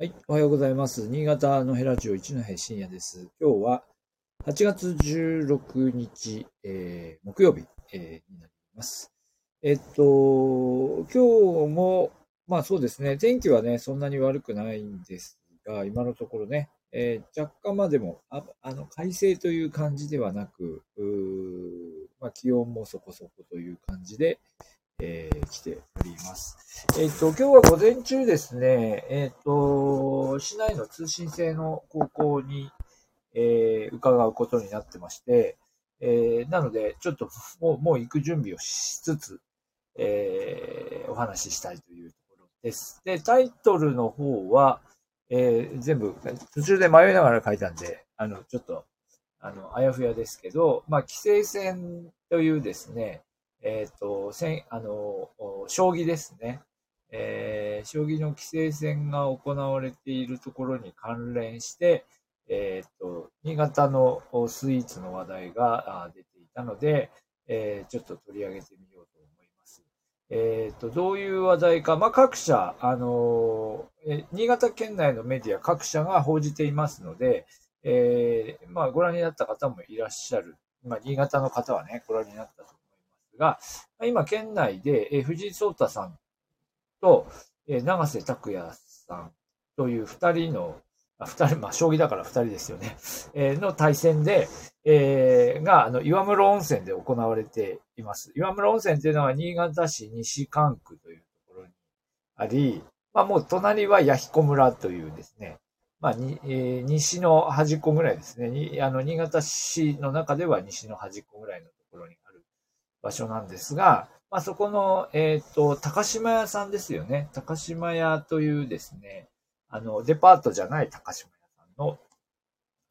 はい、おはようございます。新潟のヘラジオ一の平深夜です。今日は8月16日、えー木曜日、えーになります。えっと、今日も、まあそうですね、天気はね、そんなに悪くないんですが、今のところね、えー若干までも、ああの、快晴という感じではなく、うまあ気温もそこそこという感じで、えー来ております。えっ、と、今日は午前中ですね、えっ、と、市内の通信制の高校に、えー伺うことになってまして、えーなので、ちょっともう、もう行く準備をしつつ、えーお話ししたいというところです。で、タイトルの方は、えー全部、途中で迷いながら書いたんで、あの、ちょっと、あの、あやふやですけど、まあ、規制線というですね、えっ、と、せ、あの、将棋ですね。えー将棋の規制戦が行われているところに関連して、えっ、と、新潟のスイーツの話題が出ていたので、えーちょっと取り上げてみようと思います。えっ、と、どういう話題か、まあ、各社、あのえ新潟県内のメディア各社が報じていますので、えまあ、ご覧になった方もいらっしゃる。まあ、新潟の方はね、ご覧になったとが、今、県内で、え藤井聡太さんと、え永瀬拓也さんという二人の、あ二人、まあ、将棋だから二人ですよね。えーの対戦で、えーが、あの、岩室温泉で行われています。岩室温泉っていうのは新潟市西関区というところにあり、まあ、もう隣は弥彦村というですね、まあ、に、えー西の端っこぐらいですね。に、あの、新潟市の中では西の端っこぐらいのところにあ場所なんですが、まあ、そこの、えっ、と、高島屋さんですよね。高島屋というですね、あの、デパートじゃない高島屋さんの、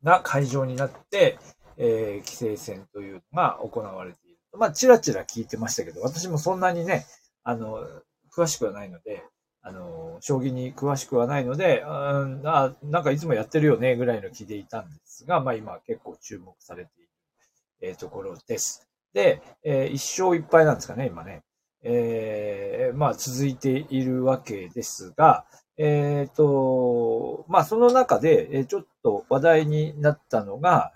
が会場になって、えー規制戦というのが行われている。まあ、ちらちら聞いてましたけど、私もそんなにね、あの、詳しくはないので、あの、将棋に詳しくはないので、うんあなんかいつもやってるよね、ぐらいの気でいたんですが、まあ今結構注目されている、えーところです。で、えー一勝一敗なんですかね、今ね。えーまあ続いているわけですが、えっ、と、まあその中で、えーちょっと話題になったのが、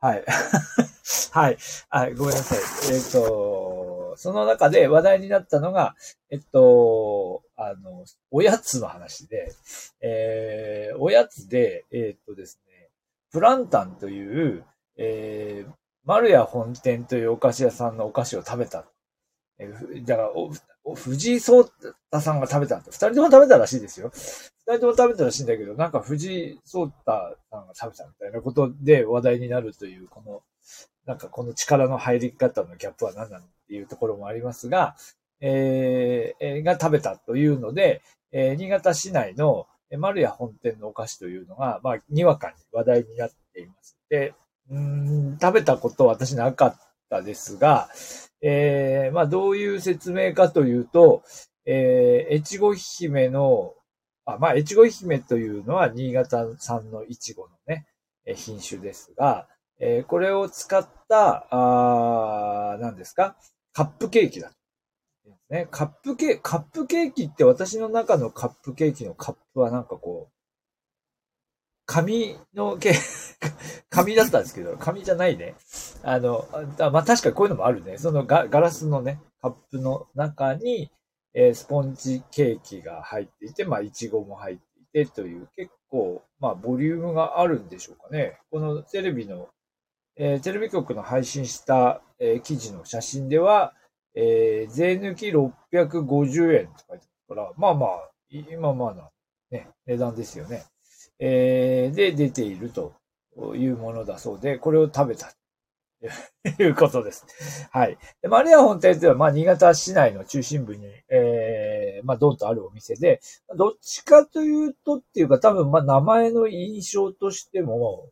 はい。はい。はい、ごめんなさい。えっ、と、その中で話題になったのが、えっと、あの、おやつの話で、えーおやつで、えっとですね、プランタンという、えー、丸屋本店というお菓子屋さんのお菓子を食べた。えだからお、藤井聡太さんが食べた。二人とも食べたらしいですよ。二人とも食べたらしいんだけど、なんか藤井聡太さんが食べたみたいなことで話題になるという、この、なんかこの力の入り方のギャップは何なのっていうところもありますが、えーが食べたというので、えー新潟市内の丸屋本店のお菓子というのが、まあ、にわかに話題になっています。で、食べたことは私なかったですが、えーまあ、どういう説明かというと、えー、越後姫の、あまあ、越後姫というのは新潟産のいちごのね、品種ですが、えーこれを使った、あ何ですかカップケーキだ。ね、カップケーキ、カップケーキって私の中のカップケーキのカップはなんかこう、紙のケーキ紙だったんですけど、紙じゃないね。あの、あまあ確かにこういうのもあるね。そのガガラスのね、カップの中に、えースポンジケーキが入っていて、まあ、いちごも入っていてという、結構、まあ、ボリュームがあるんでしょうかね。このテレビの、えーテレビ局の配信した、えー記事の写真では、えー税抜き650円って書いてますから、まあまあ、今まあな、ね、値段ですよね。えーで、出ているとというものだそうで、これを食べた。ということです。はい。でマリア本店というのは、まあ、新潟市内の中心部に、えー、まあ、どんとあるお店で、どっちかというとっていうか、多分、まあ、名前の印象としても、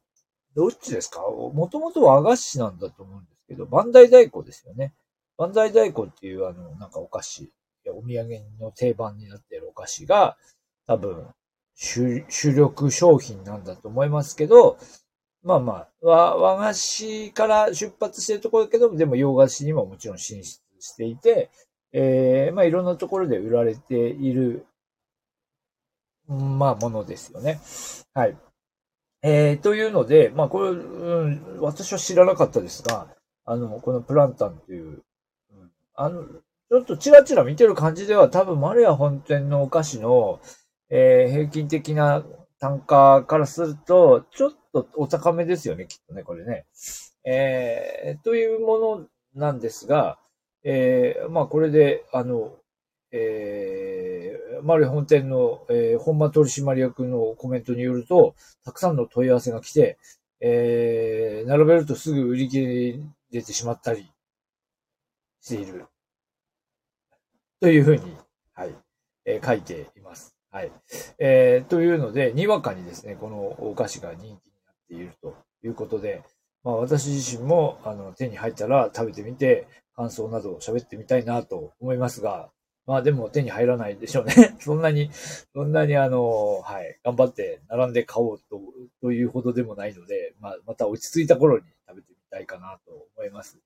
どっちですか？もともと和菓子なんだと思うんですけど、万代太鼓ですよね。万代太鼓っていう、あの、なんかお菓子、お土産の定番になっているお菓子が、多分、主主力商品なんだと思いますけど、まあまあ、和菓子から出発してるところだけど、でも洋菓子にももちろん進出していて、えー、まあいろんなところで売られているまあ、ものですよね。はい。えー、というので、まあ、これ、うん、私は知らなかったですが、あの、このプランタンっていう、うん、あの、ちょっとチラチラ見てる感じでは多分マルヤ本店のお菓子の、えー、平均的な単価からすると、ちょっとお高めですよね、きっとね、これね。えー、というものなんですが、えー、まあこれで、あの、えー、マル本店の、えー、本間取締役のコメントによると、たくさんの問い合わせが来て、えー、並べるとすぐ売り切れ出てしまったりしている。というふうに、はい、えー、書いています。はい。えー、というので、にわかにですね、このお菓子が人気になっているということで、まあ私自身も、あの、手に入ったら食べてみて、感想などを喋ってみたいなと思いますが、まあでも手に入らないでしょうね。そんなに、そんなにあの、はい、頑張って並んで買おうと、というほどでもないので、まあまた落ち着いた頃に食べてたいかなと思います。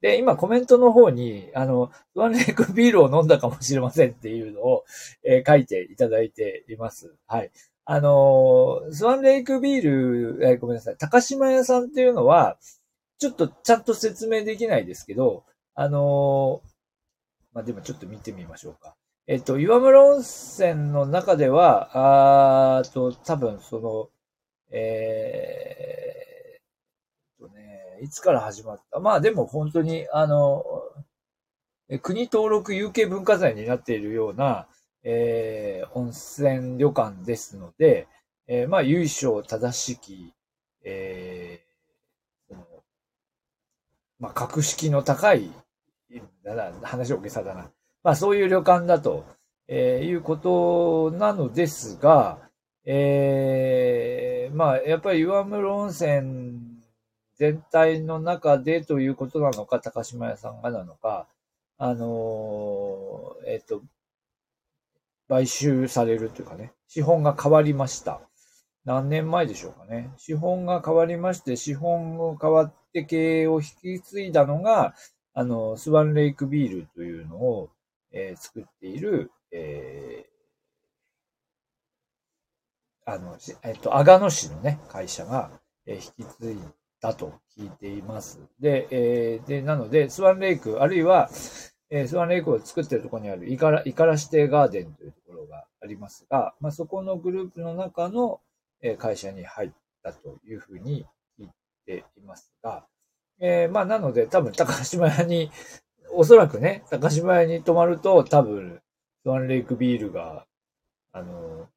で、今コメントの方に、あの、ワンレイクビールを飲んだかもしれませんっていうのを、えー、書いていただいています。はい。あのスワンレイクビール、えー、ごめんなさい、高島屋さんっていうのは、ちょっとちゃんと説明できないですけど、あのまあ、でもちょっと見てみましょうか。えっと、岩村温泉の中では、あーと、多分その、えー、いつから始まった？まあでも本当に、あの、国登録有形文化財になっているような、えー、温泉旅館ですので、えー、まあ、由緒正しき、えー、まあ、格式の高いだな、話大げさだな。まあそういう旅館だと、えー、いうことなのですが、えー、まあやっぱり岩室温泉全体の中でということなのか、高島屋さんがなのか、あのー、えっ、ー、と、買収されるというかね、資本が変わりました。何年前でしょうかね。資本が変わりまして、資本が変わって経営を引き継いだのが、あの、スワンレイクビールというのを、えー、作っている、えー、あの、えっと、阿賀野市のね、会社が、えー、引き継いだと聞いています。で、えー、で、なので、スワンレイク、あるいは、えー、スワンレイクを作ってるところにあるイカラ、イカラ指定ガーデンというところがありますが、まあ、そこのグループの中の、え、会社に入ったというふうに聞いていますが、えー、まあ、なので、多分、高島屋に、おそらくね、高島屋に泊まると、多分、スワンレイクビールが、あの、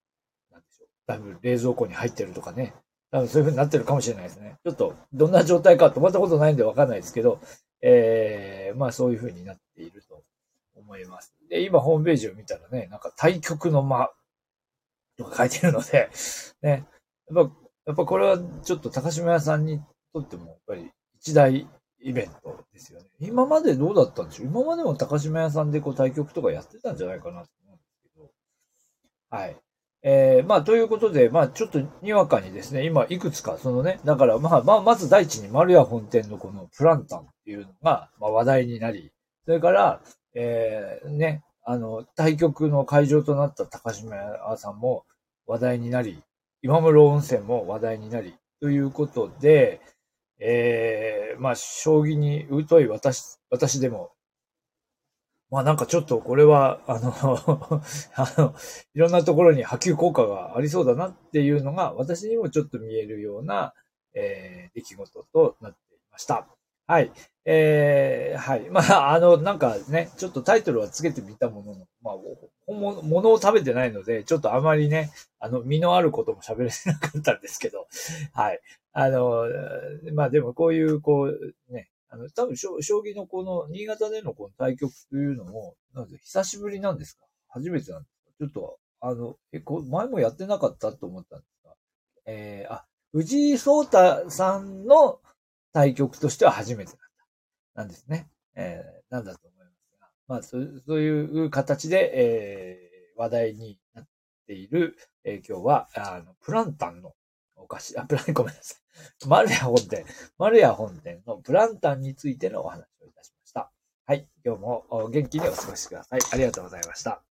なんでしょう、多分冷蔵庫に入ってるとかね、多分そういう風になってるかもしれないですね。ちょっと、どんな状態か泊まったことないんでわかんないですけど、えー、まあそういう風になっていると思います。で、今ホームページを見たらね、なんか対局の間とか書いてるので、ね、やっぱ、やっぱこれはちょっと高島屋さんにとっても、やっぱり一大イベントですよね。今までどうだったんでしょう？今までも高島屋さんでこう対局とかやってたんじゃないかなと思うんですけど。はい。えー、まあ、ということで、まあ、ちょっとにわかにですね、今、いくつか、そのね、だから、まあ、まあ、まず第一に、丸屋本店のこのプランタンっていうのが、まあ、話題になり、それから、えー、ね、あの、対局の会場となった高島屋さんも話題になり、今室温泉も話題になり、ということで、えー、まあ、将棋に疎い私、私でも、まあなんかちょっとこれは、あの あの、いろんなところに波及効果がありそうだなっていうのが、私にもちょっと見えるような、えー、出来事となっていました。はい。えー、はい。まあ、あの、なんかね、ちょっとタイトルはつけてみたものの、まあ、本物、物を食べてないので、ちょっとあまりね、あの、身のあることも喋れなかったんですけど、はい。あの、まあでもこういう、こう、ね、あの、多分将将棋のこの、新潟でのこの対局というのも、なんで久しぶりなんですか？初めてなんですかちょっと、あの、え、こ前もやってなかったと思ったんですが、えー、あ、藤井聡太さんの対局としては初めてなんだ。なんですね。えー、なんだと思いますが、まあ、そうそういう形で、えー、話題になっている、えー、今日は、あの、プランタンのお菓子、あ、プラン、ごめんなさい。マルヤ本店、マルヤ本店のプランタンについてのお話をいたしました。はい。今日も元気にお過ごしください。ありがとうございました。